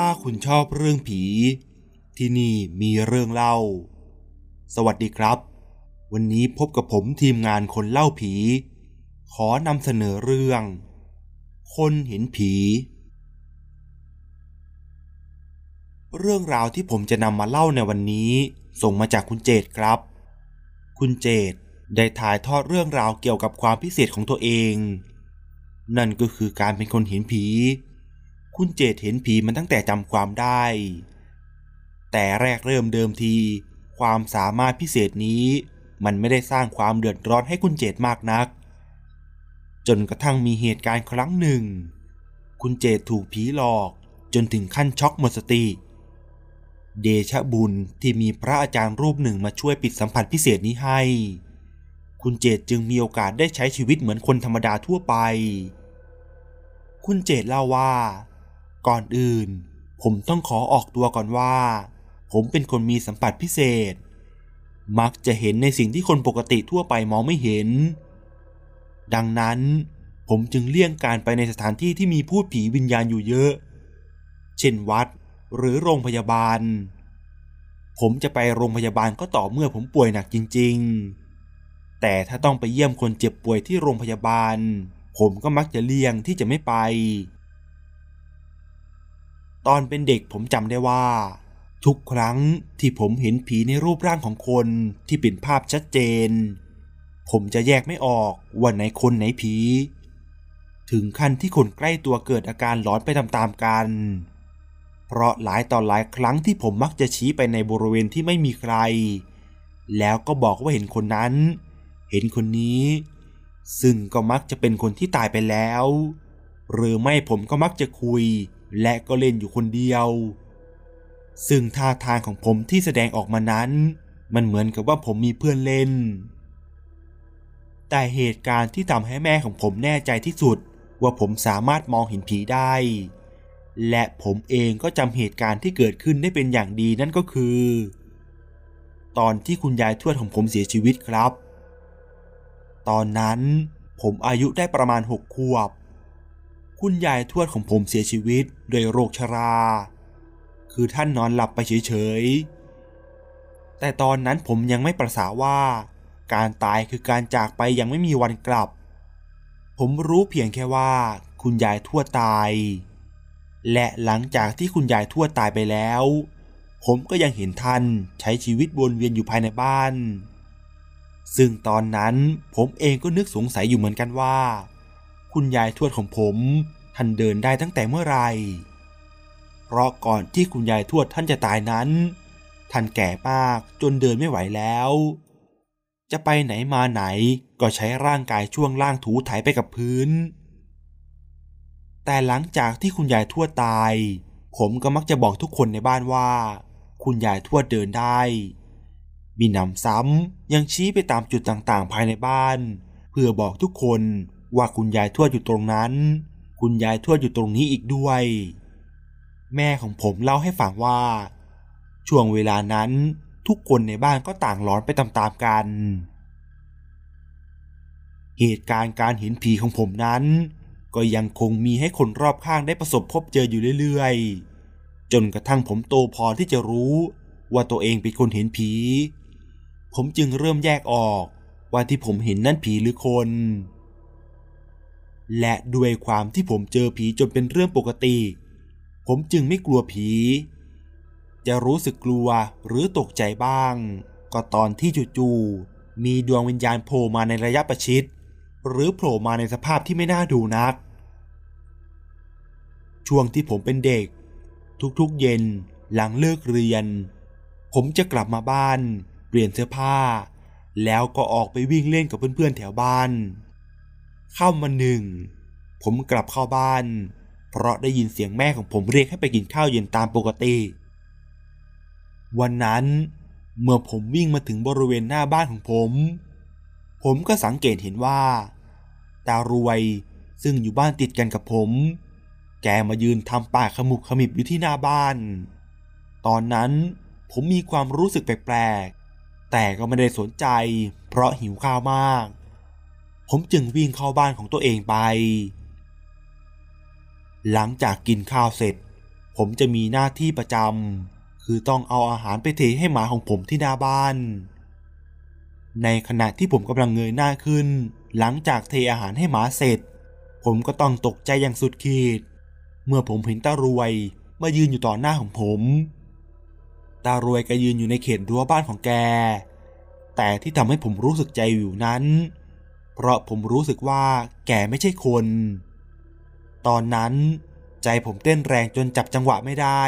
ถ้าคุณชอบเรื่องผี ที่นี่มีเรื่องเล่า สวัสดีครับ วันนี้พบกับผมทีมงานคนเล่าผี ขอนำเสนอเรื่อง คนเห็นผี เรื่องราวที่ผมจะนำมาเล่าในวันนี้ ส่งมาจากคุณเจตครับ คุณเจตได้ถ่ายทอดเรื่องราวเกี่ยวกับความพิเศษของตัวเอง นั่นก็คือการเป็นคนเห็นผี คุณเจตเห็นผีมันตั้งแต่จำความได้ แต่แรกเริ่มเดิมที ความสามารถพิเศษนี้ มันไม่ได้สร้างความเดือดร้อนให้คุณเจตมากนัก จนกระทั่งมีเหตุการณ์ครั้งหนึ่ง คุณเจตถูกผีหลอกจนถึงขั้นช็อกหมดสติ เดชะบุญที่มีพระอาจารย์รูปหนึ่งมาช่วยปิดสัมผัสพิเศษนี้ให้ คุณเจตจึงมีโอกาสได้ใช้ชีวิตเหมือนคนธรรมดาทั่วไป คุณเจตเล่าว่า ก่อนอื่น ผมต้องขอออกตัวก่อนว่า ผมเป็นคนมีสัมผัสพิเศษ มักจะเห็นในสิ่งที่คนปกติทั่วไปมองไม่เห็น ดังนั้น ผมจึงเลี่ยงการไปในสถานที่ที่มีพูดผีวิญญาณอยู่เยอะ เช่นวัดหรือโรงพยาบาล ผมจะไปโรงพยาบาลก็ต่อเมื่อผมป่วยหนักจริง ๆ แต่ถ้าต้องไปเยี่ยมคนเจ็บป่วยที่โรงพยาบาล ผมก็มักจะเลี่ยงที่จะไม่ไป ตอนเป็นเด็กผมจำได้ว่า ทุกครั้งที่ผมเห็นผีในรูปร่างของคนที่เป็นภาพชัดเจน ผมจะแยกไม่ออกว่าไหนคนไหนผี ถึงขั้นที่คนใกล้ตัวเกิดอาการหลอนไปตามๆกัน เพราะหลายต่อหลายครั้งที่ผมมักจะชี้ไปในบริเวณที่ไม่มีใคร แล้วก็บอกว่าเห็นคนนั้น เห็นคนนี้ ซึ่งก็มักจะเป็นคนที่ตายไปแล้ว หรือไม่ผมก็มักจะคุย และก็เล่นอยู่คนเดียว ซึ่งท่าทางของผมที่แสดงออกมานั้น มันเหมือนกับว่าผมมีเพื่อนเล่น แต่เหตุการณ์ที่ทำให้แม่ของผมแน่ใจที่สุดว่าผมสามารถมองเห็นผีได้ และผมเองก็จำเหตุการณ์ที่เกิดขึ้นได้เป็นอย่างดีนั่นก็คือ ตอนที่คุณยายทวดของผมเสียชีวิตครับ ตอนนั้นผมอายุได้ประมาณหกขวบ คุณยายทวดของผมเสียชีวิต โดยโรคชรา คือท่านนอนหลับไปเฉยๆ แต่ตอนนั้นผมยังไม่ประสาว่า การตายคือการจากไปยังไม่มีวันกลับ ผมรู้เพียงแค่ว่า คุณยายทวดตาย และหลังจากที่คุณยายทวดตายไปแล้ว ผมก็ยังเห็นท่านใช้ชีวิตวนเวียนอยู่ภายในบ้าน ซึ่งตอนนั้นผมเองก็นึกสงสัยอยู่เหมือนกันว่า คุณยายทวดของผม ท่านเดินได้ตั้งแต่เมื่อไหร่เพราะก่อนที่คุณยายทวดท่านจะตายนั้น ท่านแก่มากจนเดินไม่ไหวแล้ว จะไปไหนมาไหนก็ใช้ร่างกายช่วงล่างถูไถไปกับพื้น แต่หลังจากที่คุณยายทวดตาย ผมก็มักจะบอกทุกคนในบ้านว่า คุณยายทวดเดินได้ มีนำซ้ำยังชี้ไปตามจุดต่างๆ ภายในบ้าน เพื่อบอกทุกคนว่าคุณยายทวดอยู่ตรงนั้น คุณยายทวดอยู่ตรงนี้อีกด้วย แม่ของผมเล่าให้ฟังว่า ช่วงเวลานั้นทุกคนในบ้านก็ต่างร้อนไปตามๆกัน เหตุการณ์การเห็นผีของผมนั้น ก็ยังคงมีให้คนรอบข้างได้ประสบพบเจออยู่เรื่อยๆ จนกระทั่งผมโตพอที่จะรู้ว่าตัวเองเป็นคนเห็นผี ผมจึงเริ่มแยกออกว่าที่ผมเห็นนั่นผีหรือคน และด้วยความที่ผมเจอผีจนเป็นเรื่องปกติ ผมจึงไม่กลัวผี จะรู้สึกกลัวหรือตกใจบ้าง ก็ตอนที่จู่ๆมีดวงวิญญาณโผล่มาในระยะประชิด หรือโผล่มาในสภาพที่ไม่น่าดูนัก ช่วงที่ผมเป็นเด็ก ทุกๆเย็นหลังเลิกเรียน ผมจะกลับมาบ้าน เปลี่ยนเสื้อผ้า แล้วก็ออกไปวิ่งเล่นกับเพื่อนๆแถวบ้าน ข้ามาหนึ่ง ผมกลับเข้าบ้าน เพราะได้ยินเสียงแม่ของผมเรียกให้ไปกินข้าวเย็นตามปกติ วันนั้นเมื่อผมวิ่งมาถึงบริเวณหน้าบ้านของผม ผมก็สังเกตเห็นว่า ตารวยซึ่งอยู่บ้านติดกันกับผม แกมายืนทำปากขมุบขมิบอยู่ที่หน้าบ้าน ตอนนั้นผมมีความรู้สึกแปลกๆ แต่ก็ไม่ได้สนใจ เพราะหิวข้าวมาก ผมจึงวิ่งเข้าบ้านของตัวเองไป หลังจากกินข้าวเสร็จ ผมจะมีหน้าที่ประจำคือต้องเอาอาหารไปเทให้หมาของผมที่หน้าบ้าน ในขณะที่ผมกำลังเงยหน้าขึ้น หลังจากเทอาหารให้หมาเสร็จ ผมก็ต้องตกใจอย่างสุดขีด เมื่อผมเห็นตารวยมายืนอยู่ต่อหน้าของผม ตารวยแกยืนอยู่ในเขตรั้วบ้านของแก แต่ที่ทำให้ผมรู้สึกใจอยู่นั้น เพราะผมรู้สึกว่าแกไม่ใช่คน ตอนนั้นใจผมเต้นแรงจนจับจังหวะไม่ได้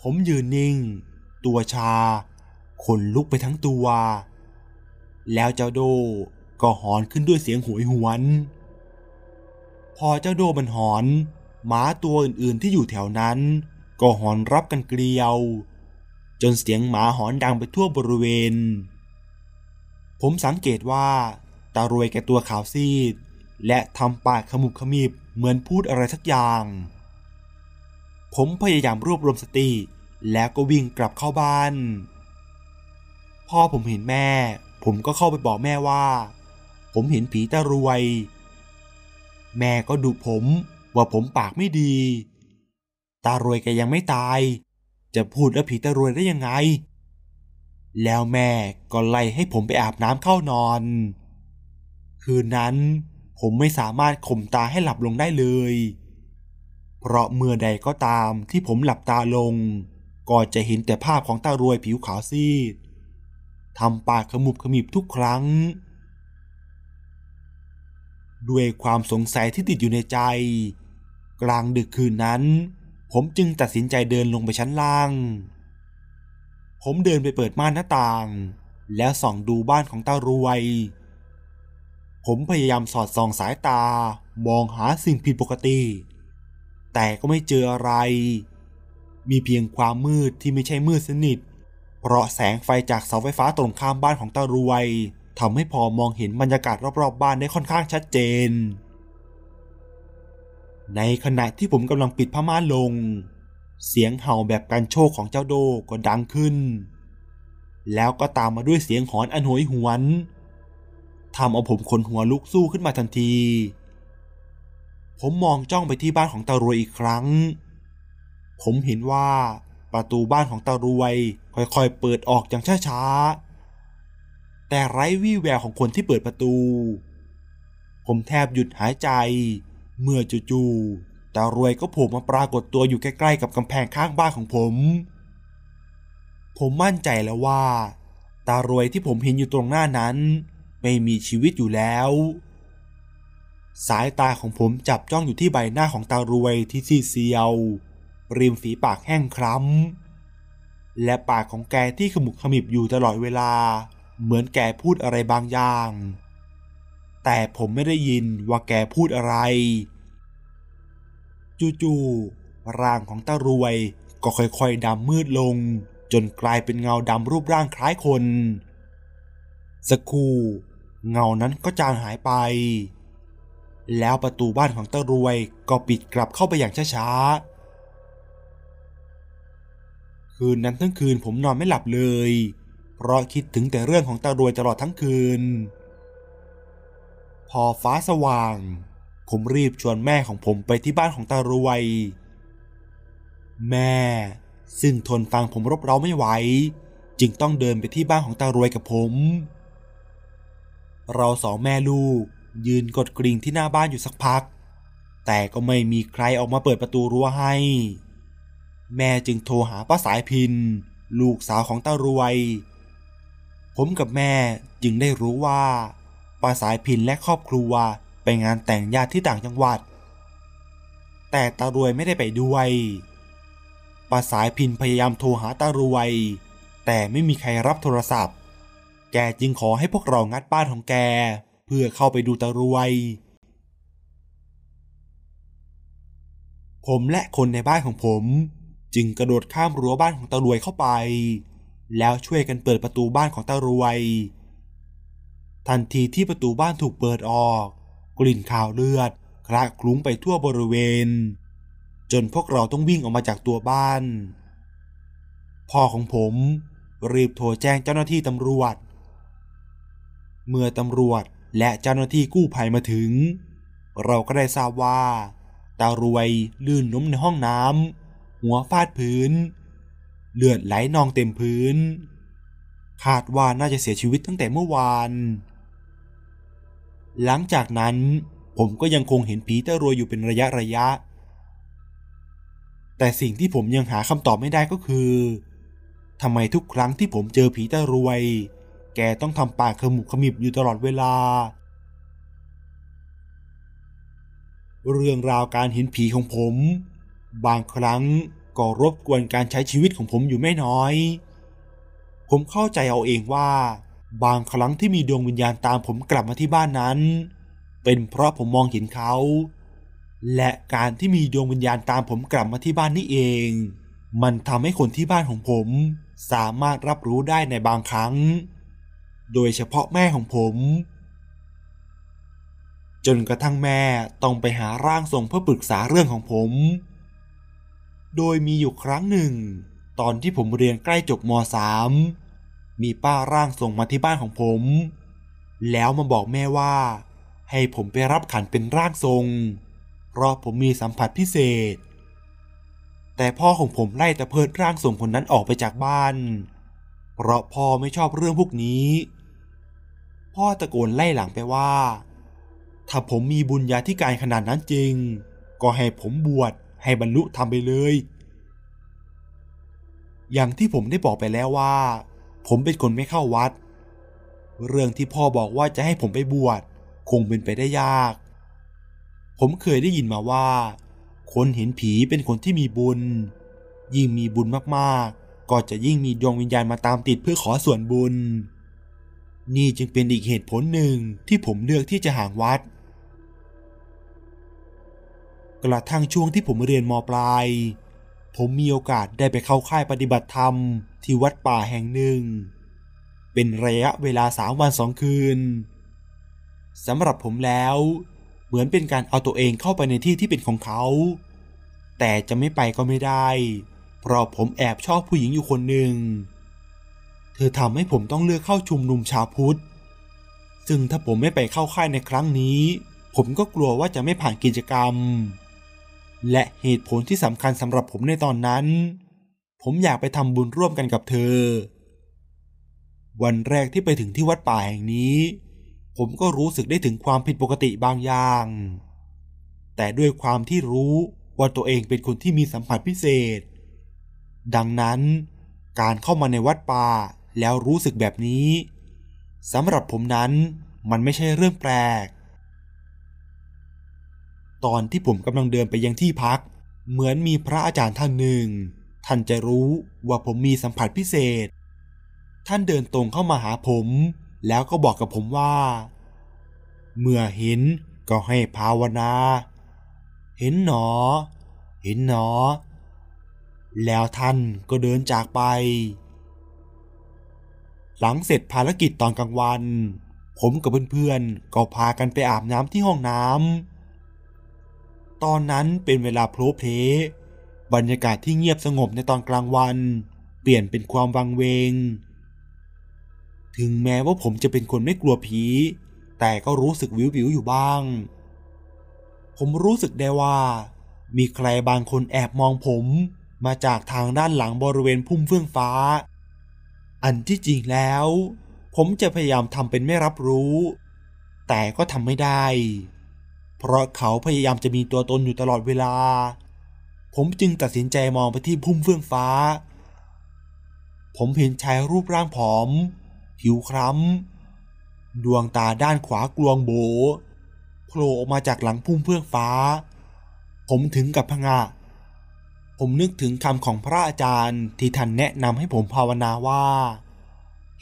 ผมยืนนิ่ง ตัวชา ขนลุกไปทั้งตัว แล้วเจ้าโดก็หอนขึ้นด้วยเสียงหวยหวน พอเจ้าโดมันหอน หมาตัวอื่นๆที่อยู่แถวนั้น ก็หอนรับกันเกลียว จนเสียงหมาหอนดังไปทั่วบริเวณ ผมสังเกตว่า ตารวยแกตัวขาวซีด และทำปากขมุบขมิบเหมือนพูดอะไรสักอย่าง ผมพยายามรวบรวมสติ แล้วก็วิ่งกลับเข้าบ้าน พ่อผมเห็นแม่ ผมก็เข้าไปบอกแม่ว่า ผมเห็นผีตารวย แม่ก็ดุผมว่าผมปากไม่ดี ตารวยแกยังไม่ตาย จะพูดแล้วผีตารวยได้ยังไง แล้วแม่ก็ไล่ให้ผมไปอาบน้ำเข้านอน คืนนั้นผมไม่สามารถข่มตาให้หลับลงได้เลย เพราะเมื่อใดก็ตามที่ผมหลับตาลง ก็จะเห็นแต่ภาพของตารวยผิวขาวซีดทำปากขมุบขมิบทุกครั้ง ด้วยความสงสัยที่ติดอยู่ในใจ กลางดึกคืนนั้น ผมจึงตัดสินใจเดินลงไปชั้นล่าง ผมเดินไปเปิดม่านหน้าต่าง แล้วส่องดูบ้านของตารวย ผมพยายามสอดส่องสายตา มองหาสิ่งผิดปกติ แต่ก็ไม่เจออะไร มีเพียงความมืดที่ไม่ใช่มืดสนิท เพราะแสงไฟจากเสาไฟฟ้าตรงข้ามบ้านของตารวยทำให้พอมองเห็นบรรยากาศรอบๆ บ้านได้ค่อนข้างชัดเจน ในขณะที่ผมกำลังปิดผ้าม่านลง เสียงเห่าแบบการโชคของเจ้าโดก็ดังขึ้น แล้วก็ตามมาด้วยเสียงหอนอันโหยหวน ทำเอาผมขนหัวลุกสู้ขึ้นมาทันที ผมมองจ้องไปที่บ้านของตารวยอีกครั้ง ผมเห็นว่าประตูบ้านของตารวยค่อยๆ เปิดออกอย่างช้าๆ แต่ไร้วี่แววของคนที่เปิดประตู ผมแทบหยุดหายใจ เมื่อจู่ๆ ตารวยก็โผล่มาปรากฏตัวอยู่ใกล้ๆ กับกำแพงข้างบ้านของผม ผมมั่นใจแล้วว่า ตารวยที่ผมเห็นอยู่ตรงหน้านั้น ไม่มีชีวิตอยู่แล้ว สายตาของผมจับจ้องอยู่ที่ใบหน้าของตารวยที่ซีเซียว ริมฝีปากแห้งคล้ำ และปากของแกที่ขมุกขมิบอยู่ตลอดเวลา เหมือนแกพูดอะไรบางอย่าง แต่ผมไม่ได้ยินว่าแกพูดอะไร จู่ๆร่างของตารวยก็ค่อยๆดำมืดลง จนกลายเป็นเงาดำรูปร่างคล้ายคน สักครู่ เงานั้นก็จางหายไป แล้วประตูบ้านของตารวยก็ปิดกลับเข้าไปอย่างช้าๆ คืนนั้นทั้งคืนผมนอนไม่หลับเลย เพราะคิดถึงแต่เรื่องของตารวยตลอดทั้งคืน พอฟ้าสว่าง ผมรีบชวนแม่ของผมไปที่บ้านของตารวย แม่ ซึ่งทนฟังผมรบเร้าไม่ไหว จึงต้องเดินไปที่บ้านของตารวยกับผม เราสองแม่ลูก ยืนกดกริ่งที่หน้าบ้านอยู่สักพัก แต่ก็ไม่มีใครออกมาเปิดประตูรั้วให้ แม่จึงโทรหาป้าสายพิน ลูกสาวของตารวย ผมกับแม่จึงได้รู้ว่าป้าสายพินและครอบครัวไปงานแต่งญาติที่ต่างจังหวัด แต่ตารวยไม่ได้ไปด้วยป้าสายพินพยายามโทรหาตารวย แต่ไม่มีใครรับโทรศัพท์ แกจึงขอให้พวกเรางัดบ้านของแก เพื่อเข้าไปดูตะรวย ผมและคนในบ้านของผม จึงกระโดดข้ามรั้วบ้านของตะรวยเข้าไป แล้วช่วยกันเปิดประตูบ้านของตะรวย ทันทีที่ประตูบ้านถูกเปิดออก กลิ่นข่าวเลือดคละคลุ้งไปทั่วบริเวณ จนพวกเราต้องวิ่งออกมาจากตัวบ้าน พ่อของผมรีบโทรแจ้งเจ้าหน้าที่ตำรวจ เมื่อตำรวจและเจ้าหน้าที่กู้ภัยมาถึง เราก็ได้ทราบว่า ตารวยลื่นล้มในห้องน้ำหัวฟาดพื้น เลือดไหลนองเต็มพื้น คาดว่าน่าจะเสียชีวิตตั้งแต่เมื่อวาน หลังจากนั้นผมก็ยังคงเห็นผีตะรวยอยู่เป็นระยะระยะ แต่สิ่งที่ผมยังหาคำตอบไม่ได้ก็คือทำไมทุกครั้งที่ผมเจอผีตะรวย แกต้องทำปากขมุบขมิบอยู่ตลอดเวลา เรื่องราวการเห็นผีของผม บางครั้งก็รบกวนการใช้ชีวิตของผมอยู่ไม่น้อย ผมเข้าใจเอาเองว่า บางครั้งที่มีดวงวิญญาณตามผมกลับมาที่บ้านนั้น เป็นเพราะผมมองเห็นเขา และการที่มีดวงวิญญาณตามผมกลับมาที่บ้านนี่เอง มันทำให้คนที่บ้านของผม สามารถรับรู้ได้ในบางครั้ง โดยเฉพาะแม่ของผม จนกระทั่งแม่ต้องไปหาร่างทรงเพื่อปรึกษาเรื่องของผม โดยมีอยู่ครั้งหนึ่ง ตอนที่ผมเรียนใกล้จบม .3 มีป้าร่างทรงมาที่บ้านของผม แล้วมาบอกแม่ว่า ให้ผมไปรับขันเป็นร่างทรง เพราะผมมีสัมผัสพิเศษ แต่พ่อของผมไล่ตะเพิดร่างทรงคนนั้นออกไปจากบ้านเพราะพ่อไม่ชอบเรื่องพวกนี้ พ่อตะโกนไล่หลังไปว่า ถ้าผมมีบุญญาธิการขนาดนั้นจริง ก็ให้ผมบวชให้บรรลุทำไปเลย อย่างที่ผมได้บอกไปแล้วว่า ผมเป็นคนไม่เข้าวัด เรื่องที่พ่อบอกว่าจะให้ผมไปบวชคงเป็นไปได้ยาก ผมเคยได้ยินมาว่า คนเห็นผีเป็นคนที่มีบุญ ยิ่งมีบุญมากๆ ก็จะยิ่งมีดวงวิญญาณมาตามติดเพื่อขอส่วนบุญ นี่จึงเป็นอีกเหตุผลหนึ่งที่ผมเลือกที่จะห่างวัด กระทั่งช่วงที่ผมเรียนมปลาย ผมมีโอกาสได้ไปเข้าค่ายปฏิบัติธรรมที่วัดป่าแห่งหนึ่ง เป็นระยะเวลาสามวันสองคืนสำหรับผมแล้ว เหมือนเป็นการเอาตัวเองเข้าไปในที่ที่เป็นของเขา แต่จะไม่ไปก็ไม่ได้ เพราะผมแอบชอบผู้หญิงอยู่คนหนึ่ง เธอทำให้ผมต้องเลือกเข้าชุมนุมชาวพุทธ ซึ่งถ้าผมไม่ไปเข้าค่ายในครั้งนี้ ผมก็กลัวว่าจะไม่ผ่านกิจกรรม และเหตุผลที่สำคัญสำหรับผมในตอนนั้น ผมอยากไปทำบุญร่วมกันกับเธอ วันแรกที่ไปถึงที่วัดป่าแห่งนี้ ผมก็รู้สึกได้ถึงความผิดปกติบางอย่าง แต่ด้วยความที่รู้ว่าตัวเองเป็นคนที่มีสัมผัสพิเศษ ดังนั้นการเข้ามาในวัดป่า แล้วรู้สึกแบบนี้สำหรับผมนั้นมันไม่ใช่เรื่องแปลก ตอนที่ผมกำลังเดินไปยังที่พัก เหมือนมีพระอาจารย์ท่านหนึ่ง ท่านจะรู้ว่าผมมีสัมผัสพิเศษ ท่านเดินตรงเข้ามาหาผม แล้วก็บอกกับผมว่า เมื่อเห็นก็ให้ภาวนา เห็นหนอ เห็นหนอ แล้วท่านก็เดินจากไป หลังเสร็จภารกิจตอนกลางวัน ผมกับเพื่อนๆ ก็พากันไปอาบน้ำที่ห้องน้ำ ตอนนั้นเป็นเวลาโพลเพลบรรยากาศที่เงียบสงบในตอนกลางวัน เปลี่ยนเป็นความวังเวง ถึงแม้ว่าผมจะเป็นคนไม่กลัวผี แต่ก็รู้สึกวิววิวอยู่บ้าง ผมรู้สึกได้ว่า มีใครบางคนแอบมองผมมาจากทางด้านหลังบริเวณพุ่มเฟื่องฟ้า อันที่จริงแล้ว ผมจะพยายามทำเป็นไม่รับรู้ แต่ก็ทำไม่ได้ เพราะเขาพยายามจะมีตัวตนอยู่ตลอดเวลา ผมจึงตัดสินใจมองไปที่พุ่มเฟื่องฟ้า ผมเห็นชายรูปร่างผอม ผิวคล้ำ ดวงตาด้านขวากลวงโบโผล่ออกมาจากหลังพุ่มเฟื่องฟ้า ผมถึงกับพงะ ผมนึกถึงคำของพระอาจารย์ที่ท่านแนะนำให้ผมภาวนาว่า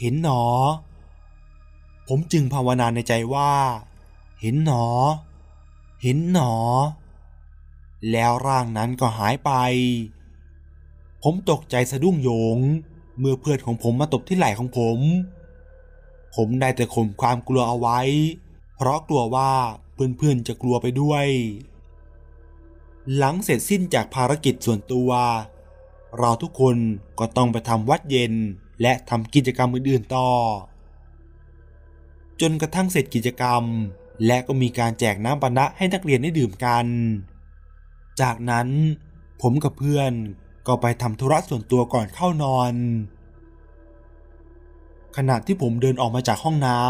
เห็นหนอ ผมจึงภาวนาในใจว่า เห็นหนอ เห็นหนอ แล้วร่างนั้นก็หายไป ผมตกใจสะดุ้งโยง เมื่อเพื่อนของผมมาตบที่ไหล่ของผม ผมได้แต่ข่มความกลัวเอาไว้ เพราะกลัวว่าเพื่อนๆจะกลัวไปด้วย หลังเสร็จสิ้นจากภารกิจส่วนตัว เราทุกคนก็ต้องไปทำวัดเย็นและทำกิจกรรมอื่นๆต่อ จนกระทั่งเสร็จกิจกรรม และก็มีการแจกน้ำปานะให้นักเรียนได้ดื่มกัน จากนั้นผมกับเพื่อนก็ไปทำธุระส่วนตัวก่อนเข้านอน ขณะที่ผมเดินออกมาจากห้องน้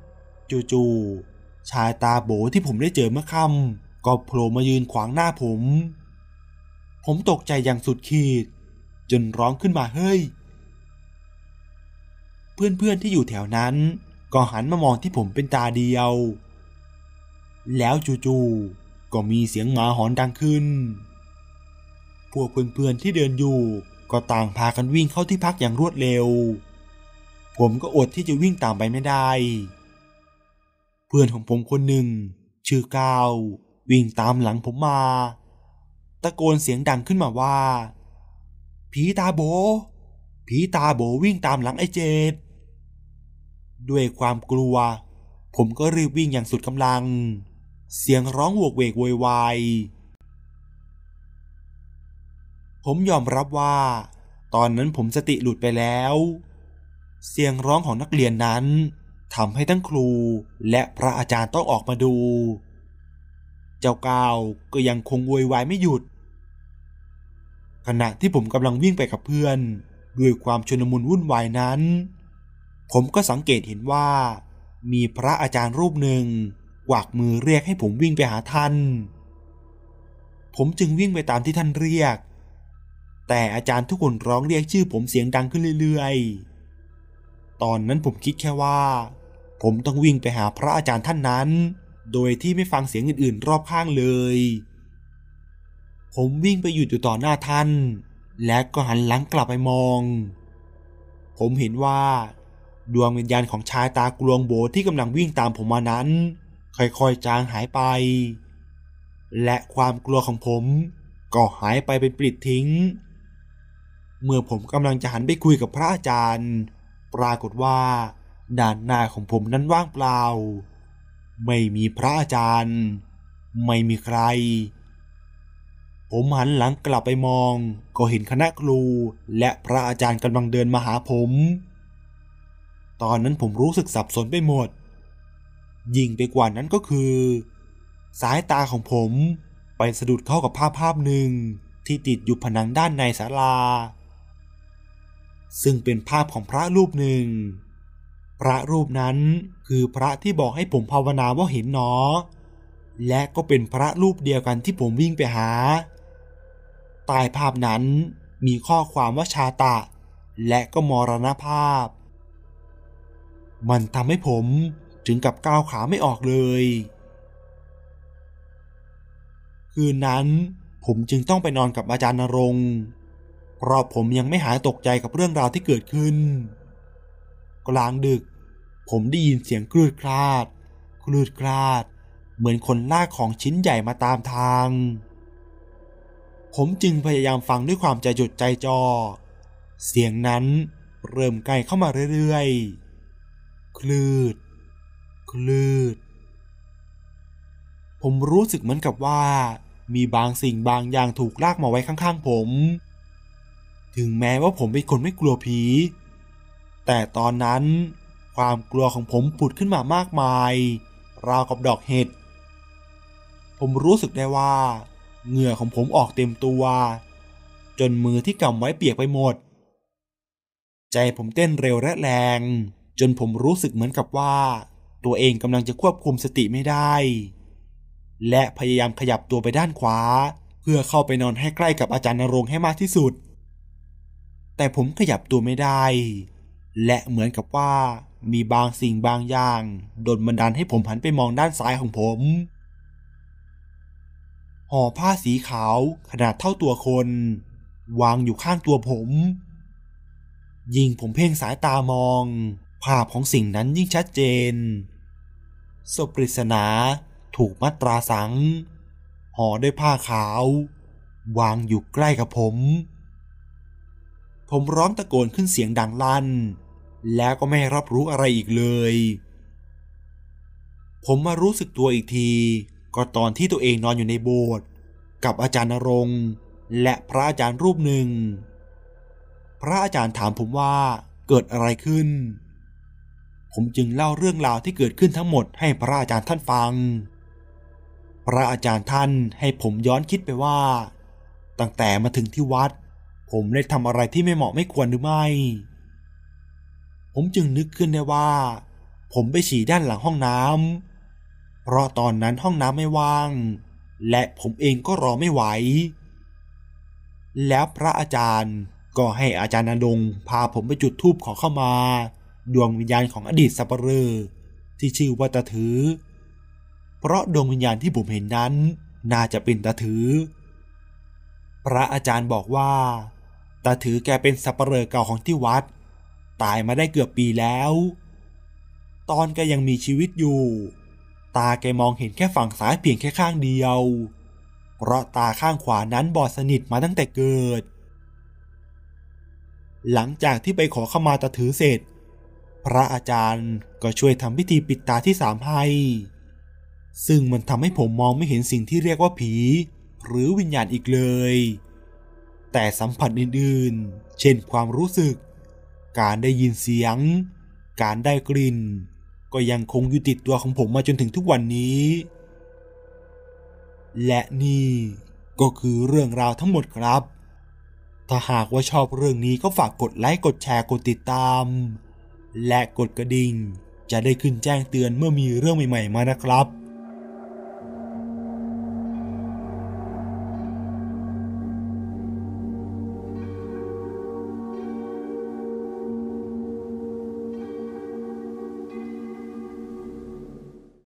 ำจู่ๆชายตาโบที่ผมได้เจอเมื่อค่ำ ก็โผล่มายืนขวางหน้าผม ผมตกใจอย่างสุดขีด จนร้องขึ้นมาเฮ้ย เพื่อนๆที่อยู่แถวนั้น ก็หันมามองที่ผมเป็นตาเดียว แล้วจู่ๆก็มีเสียงหมาหอนดังขึ้น พวกเพื่อนๆที่เดินอยู่ก็ต่างพากันวิ่งเข้าที่พักอย่างรวดเร็ว ผมก็อดที่จะวิ่งตามไปไม่ได้ เพื่อนของผมคนหนึ่ง ชื่อก้าว วิ่งตามหลังผมมา ตะโกนเสียงดังขึ้นมาว่า ผีตาโบ ผีตาโบวิ่งตามหลังไอ้เจดด้วยความกลัว ผมก็รีบวิ่งอย่างสุดกำลัง เสียงร้องโวกเวกโวยวายผมยอมรับว่า ตอนนั้นผมสติหลุดไปแล้ว เสียงร้องของนักเรียนนั้นทำให้ทั้งครูและพระอาจารย์ต้องออกมาดู เจ้าก้าวก็ยังคงโวยวายไม่หยุด ขณะที่ผมกำลังวิ่งไปกับเพื่อน ด้วยความชุลมุนวุ่นวายนั้น ผมก็สังเกตเห็นว่า มีพระอาจารย์รูปหนึ่งกวักมือเรียกให้ผมวิ่งไปหาท่าน ผมจึงวิ่งไปตามที่ท่านเรียก แต่อาจารย์ทุกคนร้องเรียกชื่อผมเสียงดังขึ้นเรื่อยๆ ตอนนั้นผมคิดแค่ว่า ผมต้องวิ่งไปหาพระอาจารย์ท่านนั้น โดยที่ไม่ฟังเสียงอื่นๆ รอบข้างเลย ผมวิ่งไปหยุดอยู่ต่อหน้าท่าน และก็หันหลังกลับไปมอง ผมเห็นว่า ดวงวิญญาณของชายตากลวงโบที่กำลังวิ่งตามผมมานั้น ค่อยๆจางหายไป และความกลัวของผมก็หายไปเป็นปลิดทิ้ง เมื่อผมกำลังจะหันไปคุยกับพระอาจารย์ ปรากฏว่า ด้านหน้าของผมนั้นว่างเปล่า ไม่มีพระอาจารย์ ไม่มีใคร ผมหันหลังกลับไปมอง ก็เห็นคณะครูและพระอาจารย์กำลังเดินมาหาผม ตอนนั้นผมรู้สึกสับสนไปหมด ยิ่งไปกว่านั้นก็คือ สายตาของผมไปสะดุดเข้ากับภาพภาพหนึ่งที่ติดอยู่ผนังด้านในศาลา ซึ่งเป็นภาพของพระรูปหนึ่ง พระรูปนั้นคือพระที่บอกให้ผมภาวนาว่าเห็นหนอ และก็เป็นพระรูปเดียวกันที่ผมวิ่งไปหาใต้ภาพนั้นมีข้อความว่าชาตะ และก็มรณภาพ มันทำให้ผมถึงกับก้าวขาไม่ออกเลย คืนนั้นผมจึงต้องไปนอนกับอาจารย์นรงเพราะผมยังไม่หายตกใจกับเรื่องราวที่เกิดขึ้น กลางดึก ผมได้ยินเสียงคลืดคลาดคลืดคลาด เหมือนคนลากของชิ้นใหญ่มาตามทาง ผมจึงพยายามฟังด้วยความใจจดใจจ่อ เสียงนั้นเริ่มใกล้เข้ามาเรื่อยๆ คลืด คลืด ผมรู้สึกเหมือนกับว่า มีบางสิ่งบางอย่างถูกลากมาไว้ข้างๆ ผม ถึงแม้ว่าผมเป็นคนไม่กลัวผี แต่ตอนนั้น ความกลัวของผมผุดขึ้นมามากมาย ราวกับดอกเห็ด ผมรู้สึกได้ว่า เหงื่อของผมออกเต็มตัว จนมือที่กำไว้เปียกไปหมด ใจผมเต้นเร็วและแรง จนผมรู้สึกเหมือนกับว่า ตัวเองกำลังจะควบคุมสติไม่ได้ และพยายามขยับตัวไปด้านขวา เพื่อเข้าไปนอนให้ใกล้กับอาจารย์นรงให้มากที่สุดแต่ผมขยับตัวไม่ได้ และเหมือนกับว่า มีบางสิ่งบางอย่างโดนบันดาลให้ผมหันไปมองด้านซ้ายของผม ห่อผ้าสีขาวขนาดเท่าตัวคน วางอยู่ข้างตัวผม ยิ่งผมเพ่งสายตามอง ภาพของสิ่งนั้นยิ่งชัดเจนศพปริศนาถูกมัตราสัง ห่อด้วยผ้าขาว วางอยู่ใกล้กับผม ผมร้องตะโกนขึ้นเสียงดังลั่น แล้วก็ไม่รับรู้อะไรอีกเลย ผมมารู้สึกตัวอีกที ก็ตอนที่ตัวเองนอนอยู่ในโบสถ์กับอาจารย์นรงค์และพระอาจารย์รูปหนึ่ง พระอาจารย์ถามผมว่าเกิดอะไรขึ้น ผมจึงเล่าเรื่องราวที่เกิดขึ้นทั้งหมดให้พระอาจารย์ท่านฟัง พระอาจารย์ท่านให้ผมย้อนคิดไปว่า ตั้งแต่มาถึงที่วัด ผมได้ทำอะไรที่ไม่เหมาะไม่ควรหรือไม่ ผมจึงนึกขึ้นได้ว่า ผมไปฉี่ด้านหลังห้องน้ำเพราะตอนนั้นห้องน้ำไม่ว่าง และผมเองก็รอไม่ไหว แล้วพระอาจารย์ก็ให้อาจารย์นดงพาผมไปจุดธูปขอเข้ามา ดวงวิญญาณของอดีตสัปเหร่อที่ชื่อว่าตาถือ เพราะดวงวิญญาณที่ผมเห็นนั้น น่าจะเป็นตาถือ พระอาจารย์บอกว่าตาถือแกเป็นสัปเหร่อเก่าของที่วัด ตายมาได้เกือบปีแล้ว ตอนแกยังมีชีวิตอยู่ ตาแกมองเห็นแค่ฝั่งซ้ายเพียงแค่ข้างเดียว เพราะตาข้างขวานั้นบอดสนิทมาตั้งแต่เกิด หลังจากที่ไปขอขมาตาถือเสร็จ พระอาจารย์ก็ช่วยทำพิธีปิดตาที่สามให้ซึ่งมันทำให้ผมมองไม่เห็นสิ่งที่เรียกว่าผี หรือวิญญาณอีกเลย แต่สัมผัสอื่นๆ เช่นความรู้สึก การได้ยินเสียง การได้กลิ่น ก็ยังคงอยู่ติดตัวของผมมาจนถึงทุกวันนี้ และนี่ก็คือเรื่องราวทั้งหมดครับ ถ้าหากว่าชอบเรื่องนี้ก็ฝากกดไลค์กดแชร์กดติดตาม และกดกระดิ่ง จะได้ขึ้นแจ้งเตือนเมื่อมีเรื่องใหม่ ๆ มานะครับ